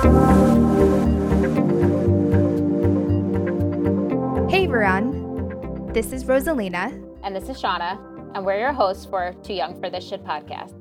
Hey everyone, this is Rosalina. And this is Shauna, and we're your hosts for Too Young for This Shit podcast.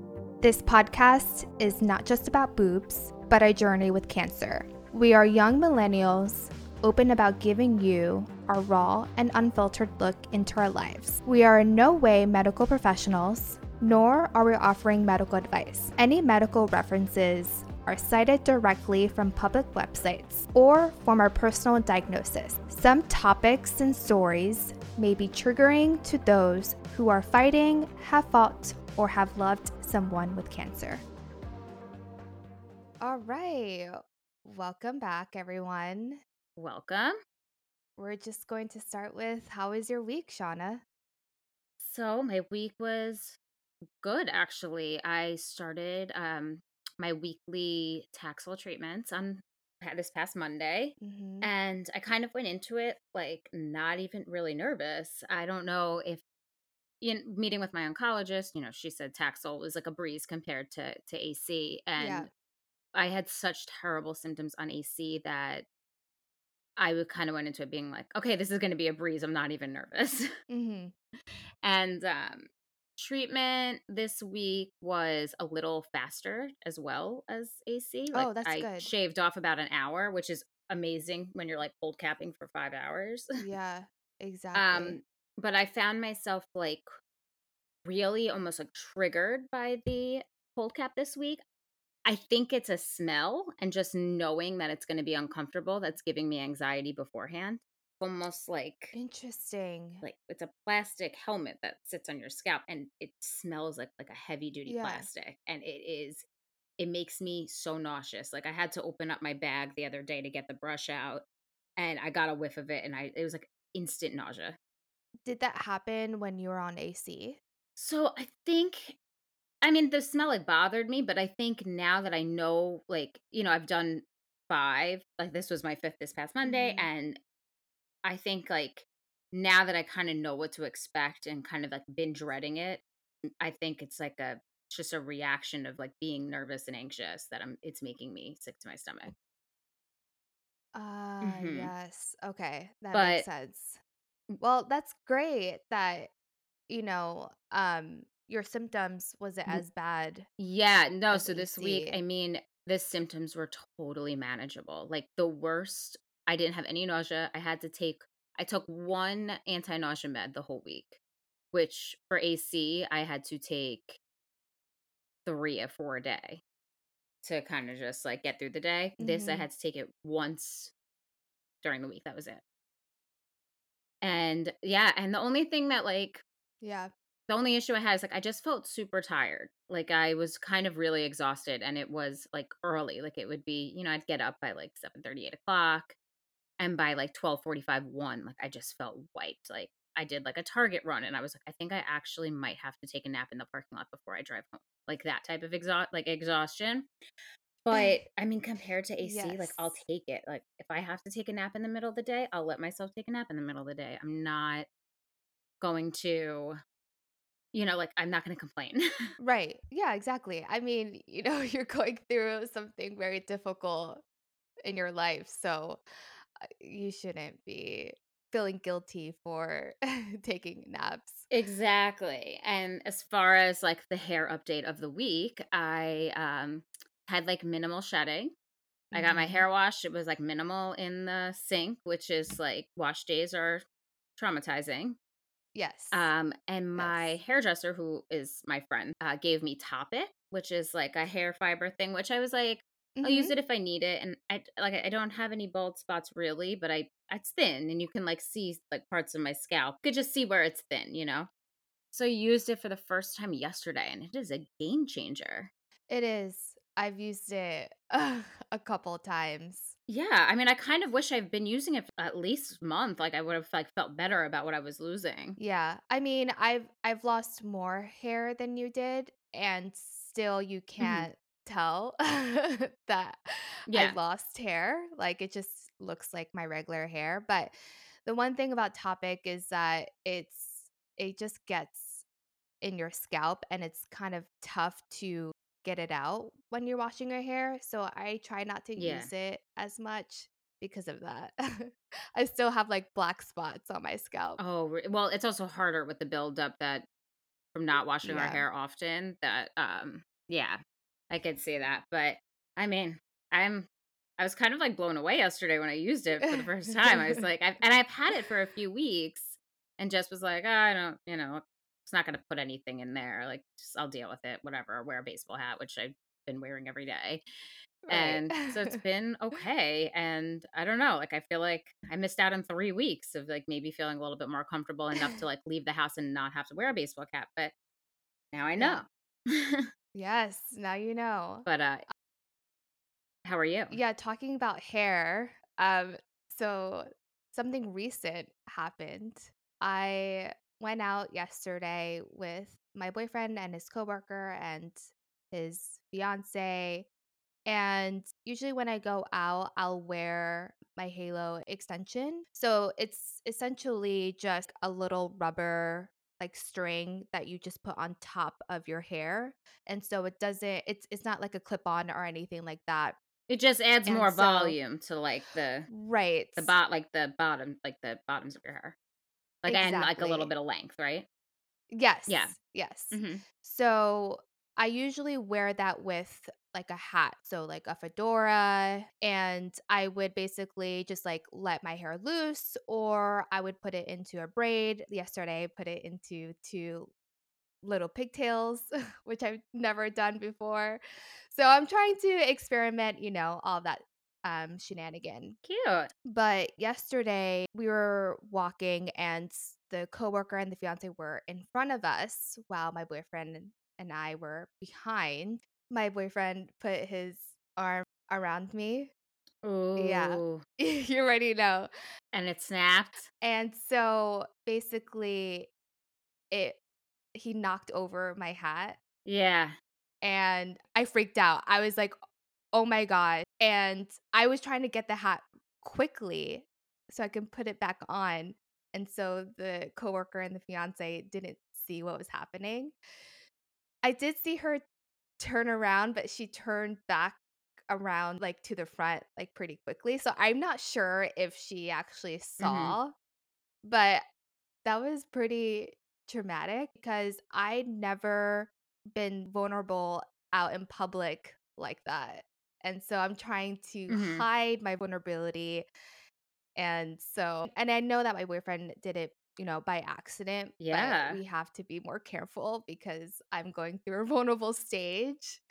This podcast is not just about boobs, but our journey with cancer. We are young millennials, open about giving you our raw and unfiltered look into our lives. We are in no way medical professionals, nor are we offering medical advice. Any medical references are cited directly from public websites or from our personal diagnosis. Some topics and stories may be triggering to those who are fighting, have fought, or have loved someone with cancer. All right. Welcome back, everyone. Welcome. We're just going to start with how was your week, Shauna? So, my week was good actually. I started um my weekly Taxol treatments on this past Monday. Mm-hmm. And I kind of went into it like not even really nervous. I don't know if in meeting with my oncologist, you know, she said Taxol was like a breeze compared to to AC, and Yeah. I had such terrible symptoms on AC that I would kind of went into it being like, okay, this is going to be a breeze. I'm not even nervous. Mm-hmm. and um, treatment this week was a little faster as well as AC. Like Oh, that's I good. shaved off about an hour, which is amazing when you're like cold capping for five hours. Yeah, exactly. um, but I found myself like really almost like triggered by the cold cap this week. I think it's a smell and just knowing that it's going to be uncomfortable that's giving me anxiety beforehand. Almost like Interesting. like it's a plastic helmet that sits on your scalp and it smells like like a heavy duty Yeah. plastic and it is it makes me so nauseous. Like I had to open up my bag the other day to get the brush out and I got a whiff of it and I it was like instant nausea. Did that happen when you were on AC? So I think I mean the smell it bothered me, but I think now that I know like, you know, I've done 5, like this was my 5th this past Monday Mhm. and I think like now that I kind of know what to expect and kind of like been dreading it, I think it's like a just a reaction of like being nervous and anxious that I'm it's making me sick to my stomach. Ah, hmm yes. Okay, that makes sense. Well, that's great that, you know, um, your symptoms was it as bad yeah, no, so this week, I mean, the symptoms were totally manageable. Like the worst, I didn't have any nausea. I had to take I took one anti-nausea med the whole week, which for AC, I had to take 3 or 4 a day. to kind of just like get through the day. This I Mm-hmm. had to take it once during the week. That was it. And yeah, and the only thing that like Yeah. the only issue I had is like I just felt super tired. Like I was kind of really exhausted and it was like early. Like it would be, you know, I'd get up by like 7 8 o'clock. And by like twelve forty five, 1, like I just felt wiped. Like I did like a Target run and I was like, I think I actually might have to take a nap in the parking lot before I drive home. Like that type of exhaust like exhaustion. Mm. But I mean, compared to AC, like I'll take it. Like if I have to take a nap in the middle of the day, I'll let myself take a nap in the middle of the day. I'm not going to, you know, like I'm not going to complain. Right. Yeah, exactly. I mean, you know, you're going through something very difficult in your life, so you shouldn't be feeling guilty for taking naps. exactly. And as far as like the hair update of the week, I um had like minimal shedding. I got my Mm-hmm. hair washed. It was like minimal in the sink, which is like wash days are traumatizing. Yes. Um, and my Yes. hairdresser, who is my friend, uh, gave me Toppik, which is like a hair fiber thing, which I was like, I'll Mm-hmm. use it if I need it. And I like I don't have any bald spots really, but I it's thin and you can like see like parts of my scalp. You could just see where it's thin, you know? So I used it for the first time yesterday and it is a game changer. It is. I've used it a couple times. Yeah, I mean, I kind of wish I've been using it at least a month. Like I would have like felt better about what I was losing. Yeah. I mean, I've I've lost more hair than you did, and still you Mhm. can't tell that I Yeah. lost hair. Like it just looks like my regular hair. But the one thing about Toppik is that it's it just gets in your scalp and it's kind of tough to get it out when you're washing your hair, so I try not to Yeah. use it as much because of that. I still have, like, black spots on my scalp. Oh, well, it's also harder with the buildup that from not washing our hair often that, um yeah, I could see that, but, I mean, I'm I was kind of, like, blown away yesterday when I used it for the first time. I was like I've and I've had it for a few weeks and just was like, "Oh, I don't" you know, "It's not gonna put anything in there, like, just I'll deal with it, whatever, wear a baseball hat," which I've been wearing every day. Right. And so it's been okay, and I don't know, like, I feel like I missed out on 3 weeks of, like, maybe feeling a little bit more comfortable enough to, like, leave the house and not have to wear a baseball cap, but now I Yeah. Yes, now you know. But, uh how are you? Yeah, talking about hair, um, so something recent happened. I went out yesterday with my boyfriend and his coworker and his fiancé, and usually when I go out, I'll wear my halo extension. So it's essentially just a little rubber like string that you just put on top of your hair. And so it doesn't it's it's not like a clip-on or anything like that. It just adds And more so volume to, like, the Right. the bot like, the bottom like, the bottoms of your hair. Like, and, like, a little bit of length, right? yes Yeah. Yes, yes. Mhm. So, I usually wear that with, like, a hat, so, like, a fedora, and I would basically just, like, let my hair loose, or I would put it into a braid. Yesterday, I put it into 2 little pigtails, which I've never done before. So, I'm trying to experiment, you know, all that, um, shenanigan. Cute. But yesterday, we were walking and the coworker and the fiancé were in front of us while my boyfriend and I were behind. My boyfriend put his arm around me. Oh, yeah. You already know. And it snapped? And so, basically, it he knocked over my hat Yeah. and I freaked out. I was like, "Oh my god." And I was trying to get the hat quickly so I can put it back on, and so the coworker and the fiancé didn't see what was happening. I did see her turn around, but she turned back around, like, to the front, like, pretty quickly, so I'm not sure if she actually Mhm. saw, but that was pretty traumatic because I'd never been vulnerable out in public like that, and so I'm trying to Mhm. hide my vulnerability, and so and I know that my boyfriend did it, you know, by accident, but Yeah. we have to be more careful because I'm going through a vulnerable stage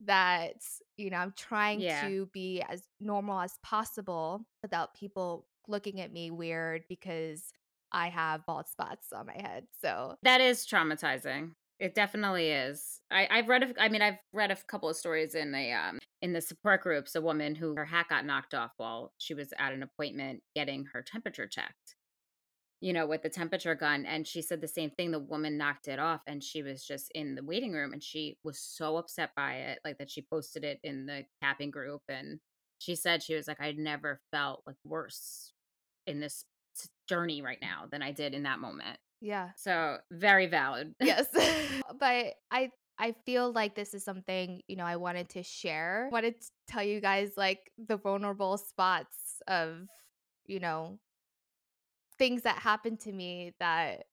that, you know, I'm trying Yeah. to be as normal as possible without people looking at me weird because I have bald spots on my head, so That is traumatizing. It definitely is. I I've read a I mean, I've read a couple of stories in the um in the support groups, a woman who her hat got knocked off while she was at an appointment getting her temperature checked, you know, with the temperature gun, and she said the same thing, the woman knocked it off, and she was just in the waiting room, and she was so upset by it, like, that she posted it in the capping group, and she said she was like, "I never felt, like, worse in this journey right now than I did in that moment." yeah. So, very valid. Yes. But I I feel like this is something, you know, I wanted to share. Wanted to tell you guys, like, the vulnerable spots of, you know, things that happened to me that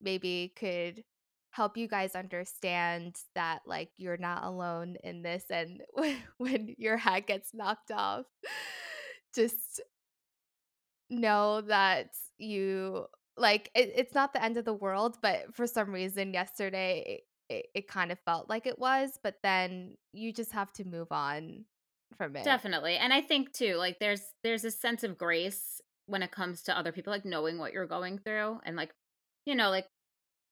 maybe could help you guys understand that, like, you're not alone in this, and when your hat gets knocked off, just know that you like, it it's not the end of the world, but for some reason yesterday, it it it kind of felt like it was, but then you just have to move on from it. Definitely, and I think too, like, there's there's a sense of grace when it comes to other people, like, knowing what you're going through and, like, you know, like,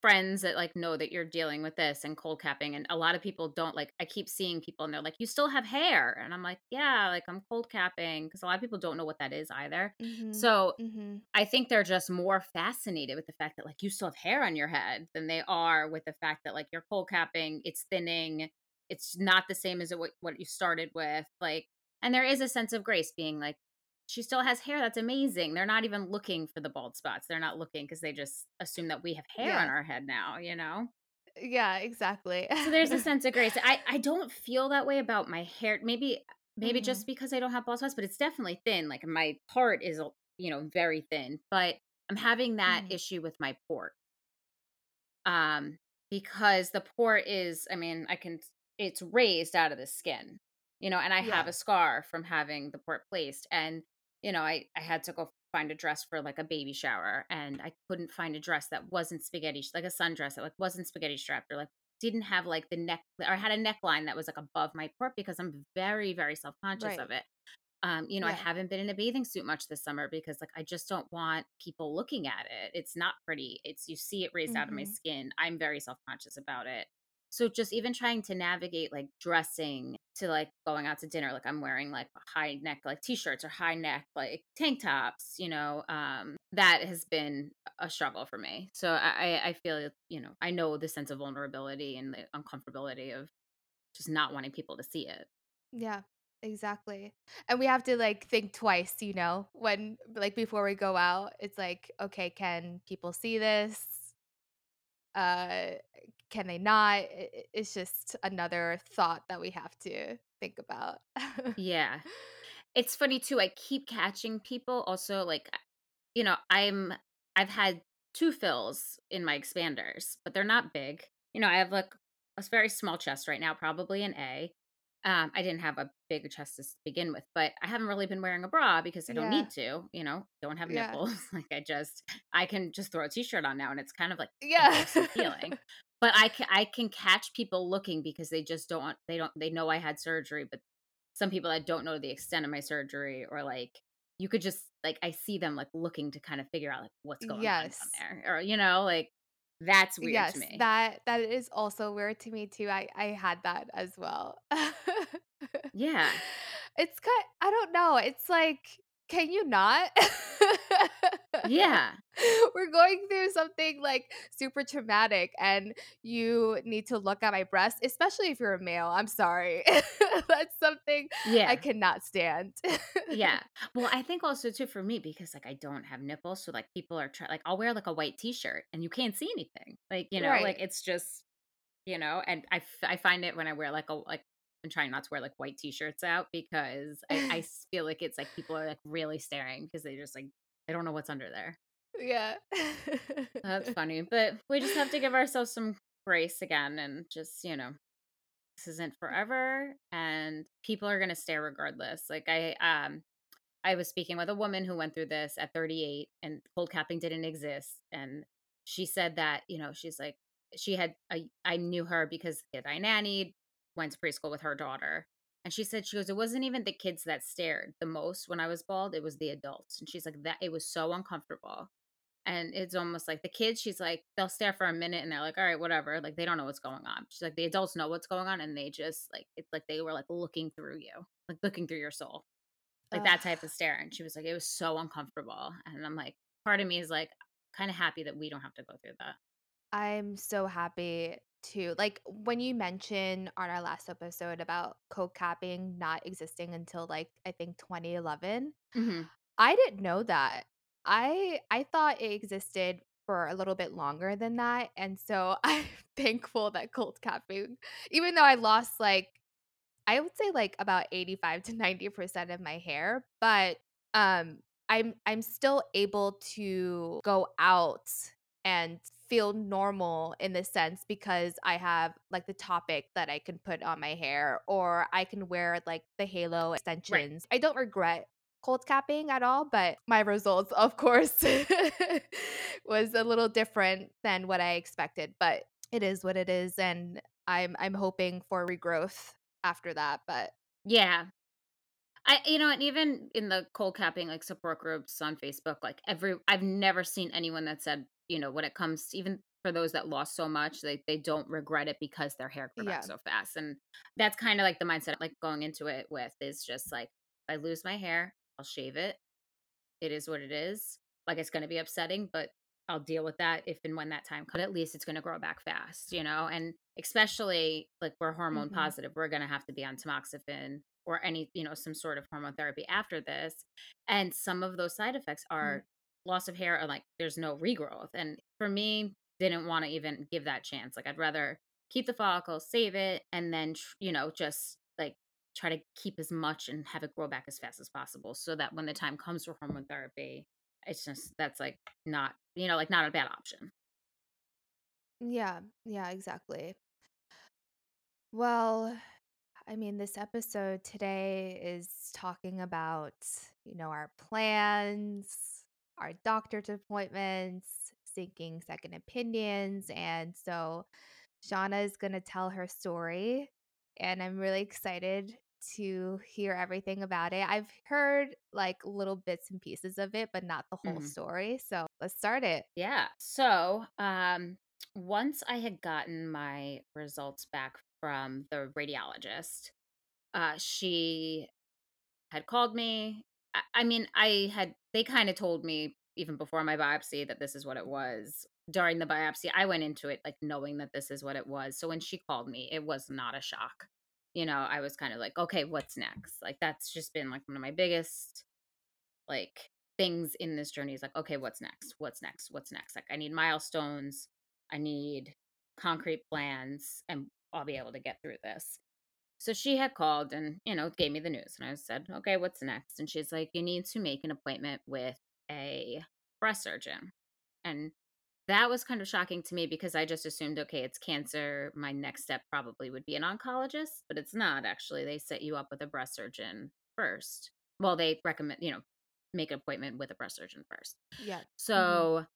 friends that, like, know that you're dealing with this and cold capping, and a lot of people don't, like I keep seeing people and they're like, "You still have hair," and I'm like, "Yeah, like, I'm cold capping because a lot of people don't know what that is either. Mhm. So, Mhm. I think they're just more fascinated with the fact that, like, you still have hair on your head than they are with the fact that, like, you're cold capping, it's thinning, it's not the same as it what what you started with, like and there is a sense of grace being like, "She still has hair, that's amazing." They're not even looking for the bald spots, they're not looking because they just assume that we have hair on our head now, you know? Yeah, exactly. So there's a sense of grace. I I don't feel that way about my hair. Maybe maybe Mhm. just because I don't have bald spots, but it's definitely thin. Like my part is, you know, very thin. But I'm having that Mhm. issue with my port. Um, because the port is, I mean, I can, it's raised out of the skin, you know, and I have a scar from having the port placed. And, you know, I, I had to go find a dress for like a baby shower and I couldn't find a dress that wasn't spaghetti, like a sundress that like wasn't spaghetti strapped or like didn't have like the neck or I had a neckline that was like above my port because I'm very, very self conscious Right. of it. Um, you know, I haven't been in a bathing suit much this summer because like I just don't want people looking at it. It's not pretty. It's you see it raised out of my Mhm. skin. I'm very self-conscious about it. So just even trying to navigate like dressing to like going out to dinner, like I'm wearing like high neck like t-shirts or high neck like tank tops, you know, um, that has been a struggle for me. So I, I I feel, you know, I know the sense of vulnerability and the uncomfortability of just not wanting people to see it. Yeah, exactly. And we have to like think twice, you know, when like before we go out, it's like, okay, can people see this? Uh can they not? It's just another thought that we have to think about. Yeah. It's funny too, I keep catching people also, like, you know, I'm I've had 2 fills in my expanders, but they're not big. You know, I have, like, a very small chest right now, probably an A. Um, I didn't have a bigger chest to begin with, but I haven't really been wearing a bra because I don't yeah. need to, you know, don't have Yeah. nipples, like, I just I can just throw a t-shirt on now, and it's kind of, like, Yeah. feeling. But I ca I can catch people looking because they just don't want they don't they know I had surgery, but some people that don't know the extent of my surgery or like you could just like I see them like looking to kind of figure out like what's going on down there or you know like that's weird to Yes, me. that that is also weird to me too. I I had that as well. Yeah. It's kind I don't know. It's like, can you not? Yeah. We're going through something like super traumatic and you need to look at my breasts, especially if you're a male. I'm sorry. That's something yeah. I cannot stand. Yeah. Well, I think also too for me because like I don't have nipples so like people are trying like I'll wear like a white t-shirt and you can't see anything. Like, you know, like it's just, you know, and I f- I find it when I wear like a like I'm trying not to wear like white t-shirts out because I feel like it's like people are like really staring because they just like they don't know what's under there. Yeah. That's funny, but we just have to give ourselves some grace again and just, you know, this isn't forever and people are to stare regardless. Like I um I was speaking with a woman who went through this at 38 and cold capping didn't exist and she said that, you know, she's like she had I I knew her because the kid I nannied went to preschool with her daughter. And she said she goes, it wasn't even the kids that stared the most when I was bald, it was the adults. And she's like that it was so uncomfortable and it's almost like the kids, she's like, they'll stare for a minute and they're like, all right, whatever. Like they don't know what's going on. She's like, the adults know what's going on and they just like it's like they were like looking through you, like looking through your soul. Like that type of ah. stare. And she was like, it was so uncomfortable. And I'm like, part of me is like kind of happy that we don't have to go through that. I'm so happy to like when you mentioned on our last episode about cold capping not existing until like I think 2011. hmm I didn't know that. I I thought it existed for a little bit longer than that. And so I'm thankful that cold capping, even though I lost like I would say like about 85 to 90% of my hair, but um I'm I'm still able to go out and feel normal in this sense because I have like the Toppik that I can put on my hair or I can wear like the halo Right. extensions. I don't regret cold capping at all, but my results of course was a little different than what I expected, but it is what it is and I'm I'm hoping for regrowth after that, but Yeah. I you know, and even in the cold capping like support groups on Facebook, like every I've never seen anyone that said, you know, when it comes even for those that lost so much, they they don't regret it because their hair grew back so fast. And that's kind of like the mindset like going into it with is just like if I lose my hair, I'll shave it. It is what it is. Like it's going to be upsetting, but I'll deal with that if and when that time comes. At least it's going to grow back fast, you know? And especially like we're hormone Mhm. positive, we're going to have to be on tamoxifen or any, you know, some sort of hormone therapy after this. And some of those side effects Mm. are loss of hair or like there's no regrowth. And for me, didn't want to even give that chance. Like I'd rather keep the follicle, save it, and then you know just like try to keep as much and have it grow back as fast as possible, so that when the time comes for hormone therapy, it's just that's like not you know like not a bad option. Yeah, yeah, exactly. Well, I mean, this episode today is talking about, you know, our plans, our doctor's appointments, seeking second opinions. And so Shauna is going to tell her story. And I'm really excited to hear everything about it. I've heard like little bits and pieces of it, but not the whole Mhm. story. So let's start it. Yeah. So, um, once I had gotten my results back from the radiologist, uh, she had called me. I, I mean, I had, they kind of told me even before my biopsy that this is what it was. During the biopsy, I went into it like knowing that this is what it was. So when she called me, it was not a shock. You know, I was kind of like, okay, what's next? Like, that's just been like one of my biggest like things in this journey is like okay what's next what's next what's next like i need milestones i need concrete plans and i'll be able to get through this so she had called and you know gave me the news and i said okay what's next and she's like you need to make an appointment with a breast surgeon and that was kind of shocking to me because i just assumed okay it's cancer my next step probably would be an oncologist but it's not actually they set you up with a breast surgeon first well they recommend you know make an appointment with a breast surgeon first. Yeah. So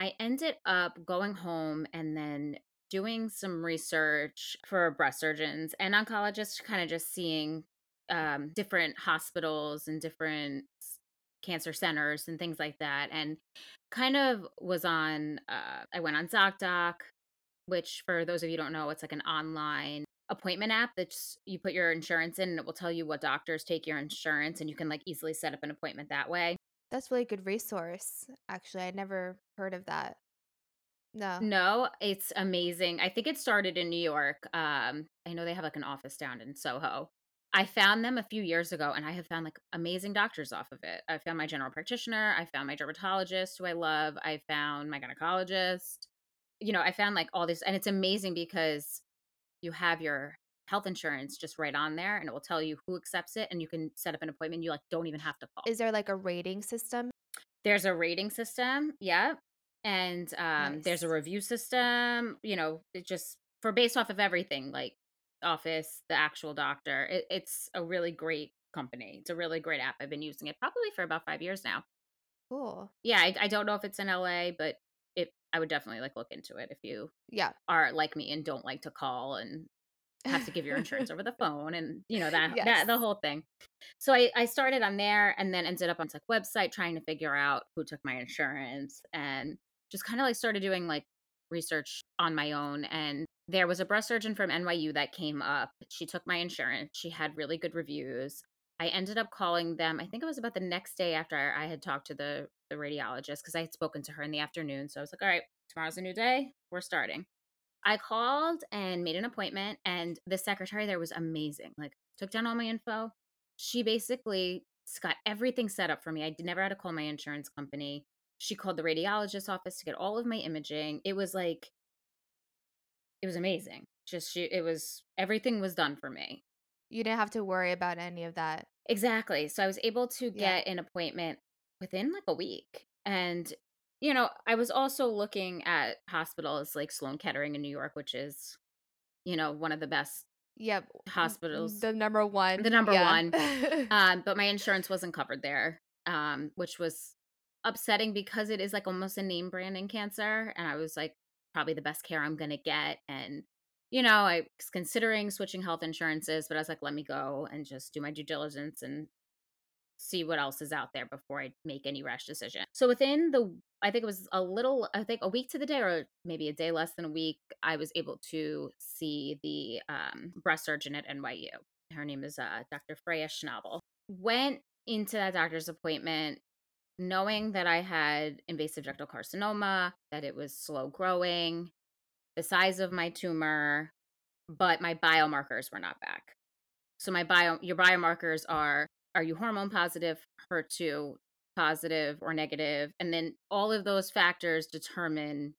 mm-hmm. I ended up going home and then doing some research for breast surgeons and oncologists, kind of just seeing um, different hospitals and different cancer centers and things like that. And kind of was on, uh, I went on ZocDoc, which for those of you don't know, it's like an online appointment app that you put your insurance in and it will tell you what doctors take your insurance and you can like easily set up an appointment that way. That's really good resource. Actually, I never heard of that. No. No, it's amazing. I think it started in New York. Um, I know they have like an office down in Soho. I found them a few years ago and I have found like amazing doctors off of it. I found my general practitioner, I found my dermatologist who I love, I found my gynecologist. You know, I found like all this and it's amazing because you have your health insurance just right on there and it will tell you who accepts it and you can set up an appointment you like don't even have to call is there like a rating system there's a rating system yeah and um, nice. there's a review system you know it just for based off of everything like office the actual doctor it, it's a really great company it's a really great app i've been using it probably for about five years now cool yeah I, I don't know if it's in la but it i would definitely like look into it if you yeah are like me and don't like to call and have to give your insurance over the phone and you know that, yes. that the whole thing so I, I started on there and then ended up on like website trying to figure out who took my insurance and just kind of like started doing like research on my own and there was a breast surgeon from nyu that came up she took my insurance she had really good reviews i ended up calling them i think it was about the next day after i had talked to the the radiologist because i had spoken to her in the afternoon so i was like all right tomorrow's a new day we're starting I called and made an appointment, and the secretary there was amazing. Like, took down all my info. She basically got everything set up for me. I never had to call my insurance company. She called the radiologist office to get all of my imaging. It was like, it was amazing. Just she, it was everything was done for me. You didn't have to worry about any of that. Exactly. So I was able to get yeah. an appointment within like a week. And you know, I was also looking at hospitals like Sloan Kettering in New York, which is, you know, one of the best yep hospitals. The number one. The number yeah. one. um, but my insurance wasn't covered there, um, which was upsetting because it is like almost a name brand in cancer. And I was like, probably the best care I'm gonna get. And you know, I was considering switching health insurances, but I was like, let me go and just do my due diligence and see what else is out there before I make any rash decision. So within the I think it was a little I think a week to the day or maybe a day less than a week I was able to see the um, breast surgeon at NYU. Her name is uh, Dr. Freya Schnabel. Went into that doctor's appointment knowing that I had invasive ductal carcinoma, that it was slow growing, the size of my tumor, but my biomarkers were not back. So my bio your biomarkers are are you hormone positive, HER2 positive or negative? And then all of those factors determine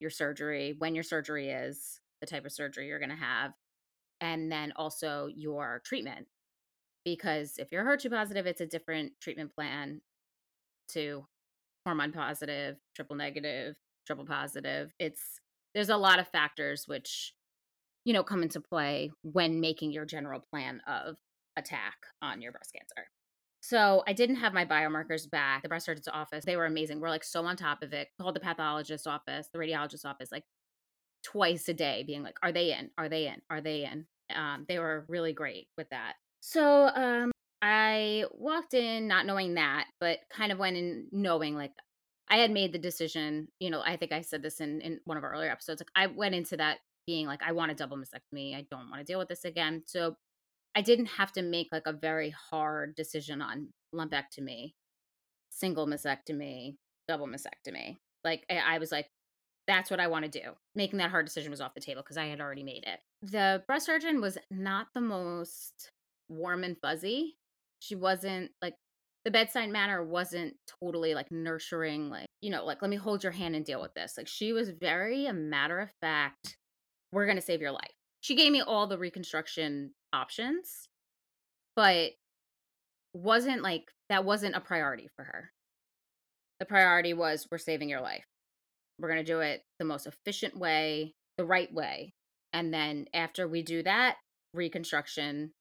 your surgery, when your surgery is, the type of surgery you're going to have, and then also your treatment. Because if you're HER2 positive, it's a different treatment plan to hormone positive, triple negative, triple positive. It's there's a lot of factors which you know come into play when making your general plan of attack on your breast cancer. So I didn't have my biomarkers back. The breast surgeon's office, they were amazing. We're like so on top of it. Called the pathologist office, the radiologist office, like twice a day, being like, "Are they in? Are they in? Are they in?" Um, they were really great with that. So um, I walked in not knowing that, but kind of went in knowing like I had made the decision. You know, I think I said this in in one of our earlier episodes. Like I went into that being like, I want a double mastectomy. I don't want to deal with this again. So I didn't have to make like a very hard decision on lumpectomy, single mastectomy, double mastectomy. Like I was like, that's what I want to do. Making that hard decision was off the table because I had already made it. The breast surgeon was not the most warm and fuzzy. She wasn't like the bedside manner wasn't totally like nurturing, like, you know, like, let me hold your hand and deal with this. Like, she was very a matter of fact, we're going to save your life. She gave me all the reconstruction options, but wasn't like that wasn't a priority for her. The priority was we're saving your life. We're going to do it the most efficient way, the right way. And then after we do that, reconstruction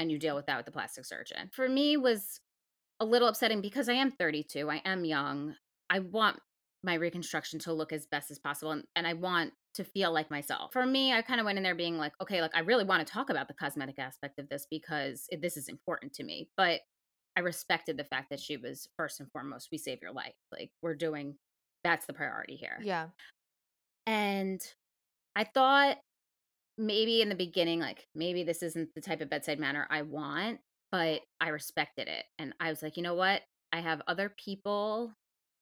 and you deal with that with the plastic surgeon. For me was a little upsetting because I am 32. I am young. I want my reconstruction to look as best as possible and, and I want to feel like myself. For me, I kind of went in there being like, okay, like I really want to talk about the cosmetic aspect of this because it, this is important to me. But I respected the fact that she was first and foremost, we save your life. Like we're doing that's the priority here. Yeah. And I thought maybe in the beginning, like maybe this isn't the type of bedside manner I want, but I respected it. And I was like, you know what? I have other people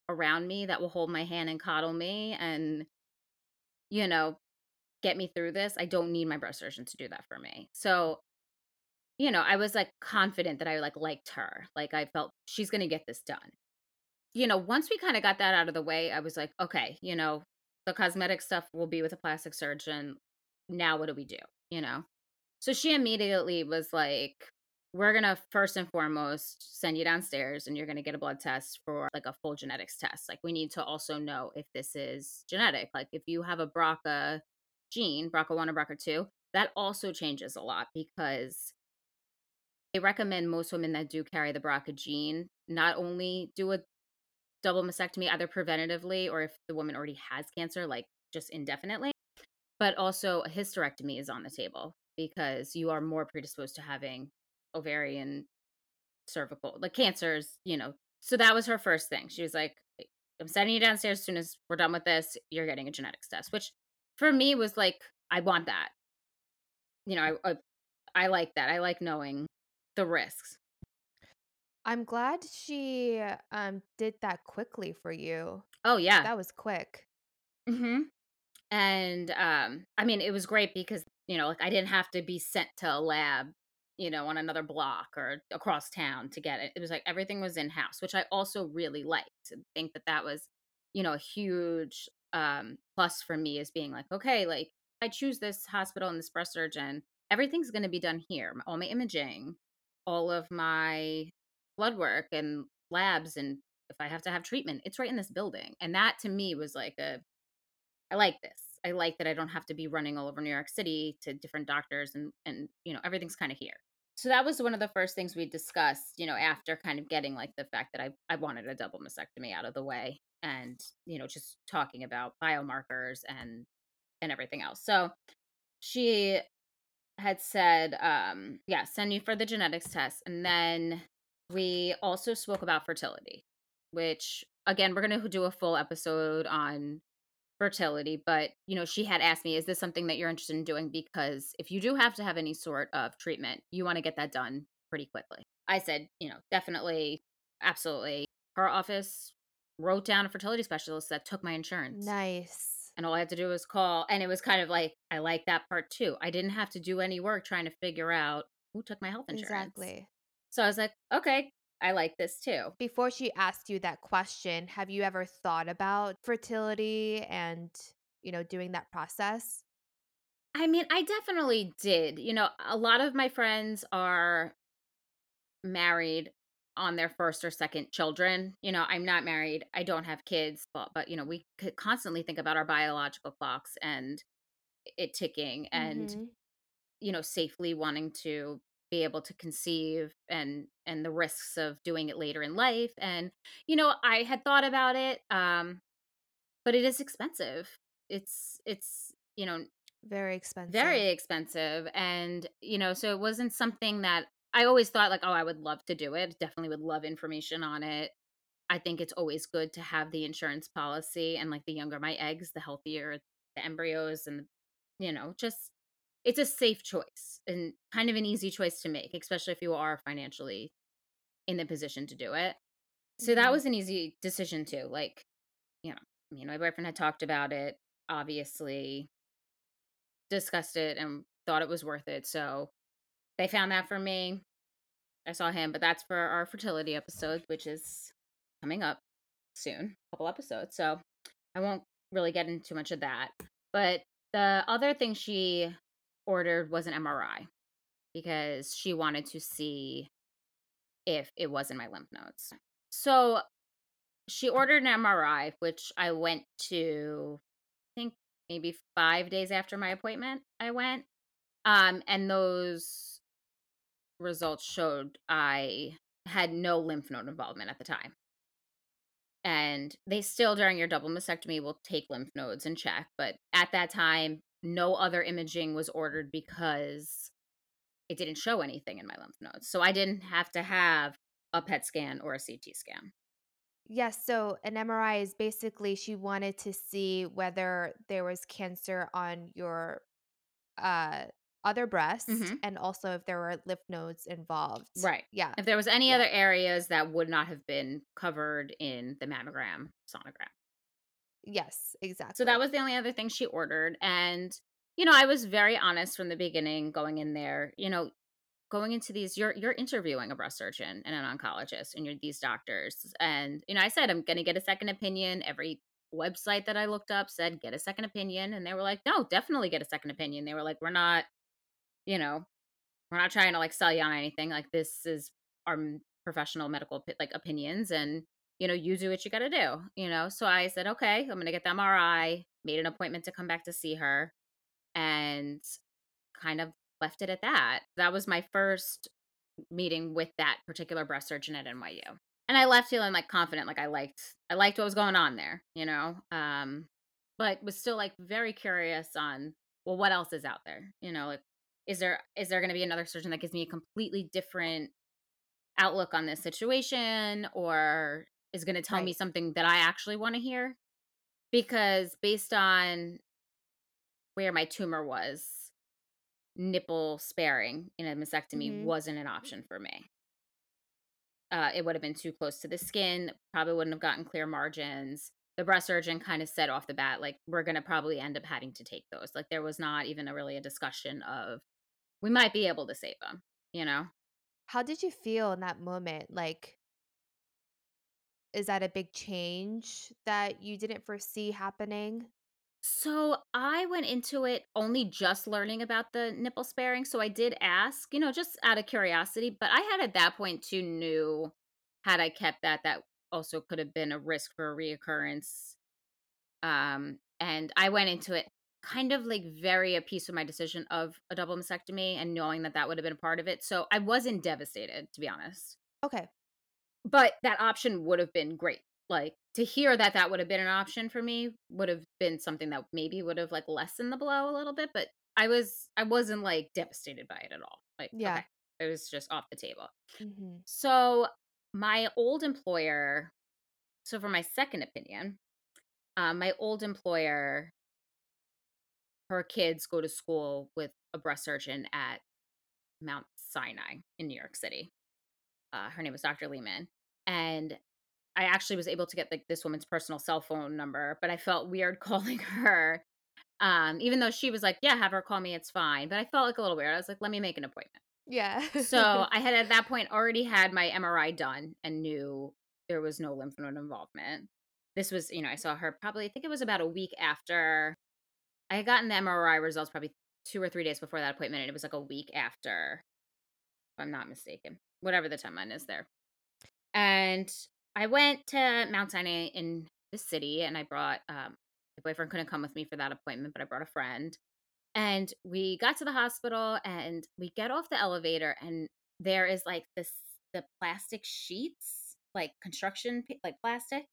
around me that will hold my hand and coddle me and, you know, get me through this. I don't need my breast surgeon to do that for me. So, you know, I was like confident that I like liked her. Like I felt she's going to get this done. You know, once we kind of got that out of the way, I was like, okay, you know, the cosmetic stuff will be with a plastic surgeon now what do we do? You know? So she immediately was like, we're going to first and foremost send you downstairs and you're going to get a blood test for like a full genetics test. Like, we need to also know if this is genetic. Like, if you have a BRCA gene, BRCA1 or BRCA2, that also changes a lot because they recommend most women that do carry the BRCA gene not only do a double mastectomy either preventatively or if the woman already has cancer, like just indefinitely, but also a hysterectomy is on the table because you are more predisposed to having ovarian cervical like cancers you know. So that was her first thing. She was like i'm sending you downstairs as soon as we're done with this. You're getting a genetics test which for me was like i want that. You know i i, I like that. I like knowing the risks. I'm glad she um did that quickly for you. oh yeah. That was quick. hmm And um, I mean, it was great because, you know, like I didn't have to be sent to a lab, you know, on another block or across town to get it. It was like everything was in house, which I also really liked. I think that that was, you know, a huge um, plus for me is being like, okay, like I choose this hospital and this breast surgeon, everything's going to be done here. All my imaging, all of my blood work and labs, and if I have to have treatment, it's right in this building. And that to me was like a I like this. I like that I don't have to be running all over New York City to different doctors and and you know everything's kind of here. So that was one of the first things we discussed, you know, after kind of getting like the fact that I I wanted a double mastectomy out of the way and you know just talking about biomarkers and and everything else. So she had said um yeah, send you for the genetics test and then we also spoke about fertility, which again, we're going to do a full episode on fertility, but you know, she had asked me, "Is this something that you're interested in doing?" Because if you do have to have any sort of treatment, you want to get that done pretty quickly. I said, you know, definitely, absolutely. Her office wrote down a fertility specialist that took my insurance. Nice. And all I had to do was call. And it was kind of like, I like that part too. I didn't have to do any work trying to figure out who took my health insurance. Exactly. So I was like, okay, I like this too. Before she asked you that question, have you ever thought about fertility and you know, doing that process? I mean, I definitely did. You know, a lot of my friends are married on their first or second children. You know, I'm not married. I don't have kids, but but you know, we could constantly think about our biological clocks and it ticking and Mhm. you know, safely wanting to be able to conceive and and the risks of doing it later in life and you know, I had thought about it um but it is expensive. It's it's you know, Very expensive. very expensive and you know, so it wasn't something that I always thought like, oh, I would love to do it. Definitely would love information on it. I think it's always good to have the insurance policy and like the younger my eggs, the healthier the embryos and you know, just it's a safe choice and kind of an easy choice to make, especially if you are financially in the position to do it. So that Mhm. was an easy decision too. Like, you know, me and my boyfriend had talked about it, obviously discussed it and thought it was worth it. So they found that for me. I saw him, but that's for our fertility episode, which is coming up soon, a couple episodes. So I won't really get into much of that. But the other thing she ordered was an MRI because she wanted to see if it was in my lymph nodes. So she ordered an MRI, which I went to, I think maybe five days after my appointment. I went, um, and those results showed I had no lymph node involvement at the time. And they still, during your double mastectomy, will take lymph nodes and check. But at that time, no other imaging was ordered because it didn't show anything in my lymph nodes. So I didn't have to have a PET scan or a CT scan. Yes, so an MRI is basically she wanted to see whether there was cancer on your uh other breast hmm and also if there were lymph nodes involved. Right. Yeah. If there was any Yeah. other areas that would not have been covered in the mammogram sonogram. Yes, exactly. So that was the only other thing she ordered. And, you know, I was very honest from the beginning going in there. You know, going into these you're you're interviewing a breast surgeon and an oncologist and you're these doctors and you know i said i'm going to get a second opinion every website that i looked up said get a second opinion and they were like no definitely get a second opinion they were like we're not you know we're not trying to like sell you on anything like this is our professional medical like opinions and you know you do what you got to do you know so i said okay i'm going to get the mri made an appointment to come back to see her and kind of left it at that that was my first meeting with that particular breast surgeon at NYU. And I left feeling like confident, like I liked I liked what was going on there, you know. Um but was still like very curious on well what else is out there? You know, like is there is there going to be another surgeon that gives me a completely different outlook on this situation or is going to tell me something that I actually want to hear? Because based on where my tumor was, nipple sparing in a mastectomy Mhm. wasn't an option for me. Uh, it would have been too close to the skin, probably wouldn't have gotten clear margins. The breast surgeon kind of said off the bat, like, we're going to probably end up having to take those. Like, there was not even a really a discussion of we might be able to save them, you know? How did you feel in that moment? Like is that a big change that you didn't foresee happening? So I went into it only just learning about the nipple sparing. So I did ask, you know, just out of curiosity, but I had at that point too knew had I kept that, that also could have been a risk for a reoccurrence Um, and I went into it kind of like very at peace with my decision of a double mastectomy and knowing that that would have been a part of it. So I wasn't devastated, to be honest. Okay. But that option would have been great. Like to hear that that would have been an option for me would have been something that maybe would have like lessened the blow a little bit. But I was, I wasn't like devastated by it at all. Like, Yeah. okay, it was just off the table. Mhm. So my old employer, so for my second opinion, um, my old employer her kids go to school with a breast surgeon at Mount Sinai in New York City. Uh, her name was Dr. Lehman. And I actually was able to get like this woman's personal cell phone number, but I felt weird calling her. Um, even though she was like, Yeah, have her call me, it's fine. But I felt like a little weird. I was like, let me make an appointment. Yeah. So I had at that point already had my MRI done and knew there was no lymph node involvement. This was, you know, I saw her probably, I think it was about a week after I had gotten the MRI results probably two or three days before that appointment, and it was like a week after, if I'm not mistaken, whatever the timeline is there. And I went to Mount Sinai in the city, and I brought um, my boyfriend couldn't come with me for that appointment, but I brought a friend. And we got to the hospital, and we get off the elevator, and there is like this the plastic sheets, like construction like plastic,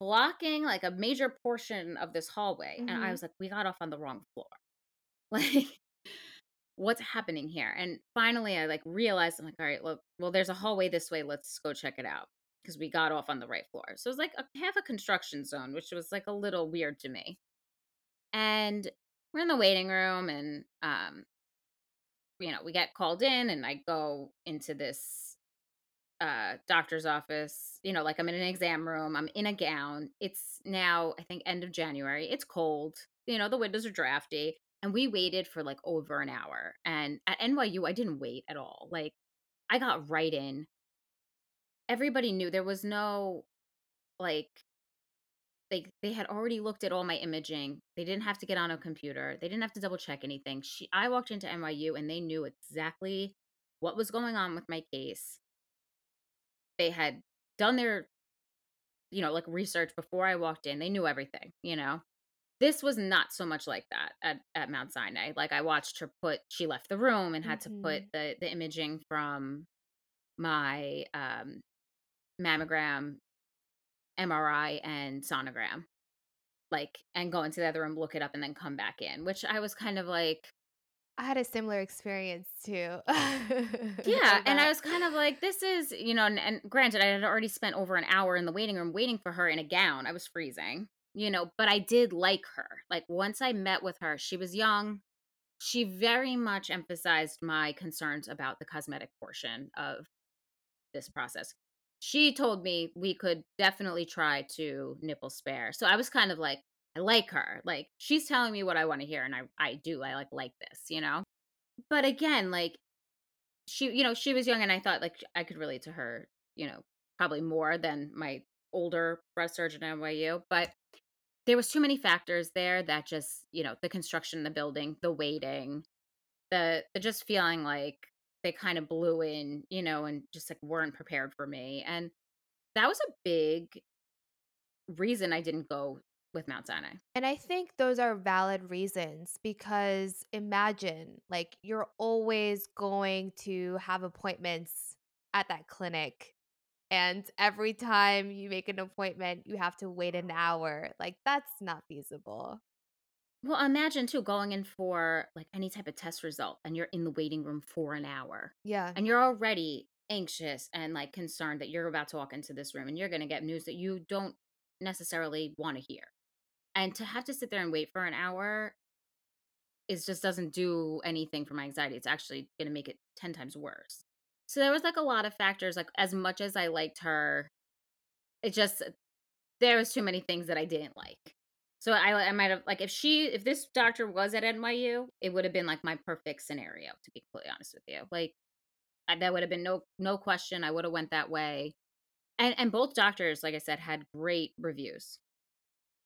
blocking like a major portion of this hallway. Mm-hmm. And I was like, we got off on the wrong floor. Like, what's happening here? And finally, I like realized I'm like, all right, look, well, there's a hallway this way. Let's go check it out because we got off on the right floor. So it was like a, half a construction zone, which was like a little weird to me. And we're in the waiting room, and um, you know, we get called in, and I go into this uh doctor's office you know like i'm in an exam room i'm in a gown it's now i think end of january it's cold you know the windows are drafty and we waited for like over an hour and at nyu i didn't wait at all like i got right in. Everybody knew there was no like they they had already looked at all my imaging they didn't have to get on a computer they didn't have to double check anything she i walked into nyu and they knew exactly what was going on with my case. They had done their you know like research before i walked in they knew everything you know this was not so much like that at, at mount sinai like i watched her put she left the room and had mm-hmm. to put mm-hmm. the the imaging from my um mammogram mri and sonogram like and go into the other room look it up and then come back in which i was kind of like I had a similar experience too. yeah, and I was kind of like, this is, you know, and, and, granted, I had already spent over an hour in the waiting room waiting for her in a gown. I was freezing, you know, but I did like her. Like once I met with her, she was young. She very much emphasized my concerns about the cosmetic portion of this process. She told me we could definitely try to nipple spare. So I was kind of like, I like her. Like she's telling me what I want to hear and I I do. I like like this, you know? But again, like she you know, she was young and I thought like I could relate to her, you know, probably more than my older breast surgeon at NYU, but there was too many factors there that just, you know, the construction the building, the waiting, the the just feeling like they kind of blew in, you know, and just like weren't prepared for me. And that was a big reason I didn't go with Mount Sinai. And I think those are valid reasons because imagine like you're always going to have appointments at that clinic. And every time you make an appointment, you have to wait an hour. Like, that's not feasible. Well, imagine too going in for like any type of test result and you're in the waiting room for an hour. Yeah. And you're already anxious and like concerned that you're about to walk into this room and you're going to get news that you don't necessarily want to hear and to have to sit there and wait for an hour is just doesn't do anything for my anxiety it's actually going to make it 10 times worse so there was like a lot of factors like as much as i liked her it just there was too many things that i didn't like. So i i might have like if she if this doctor was at nyu it would have been like my perfect scenario to be completely honest with you. Like I, that would have been no no question i would have went that way. And and both doctors like i said had great reviews.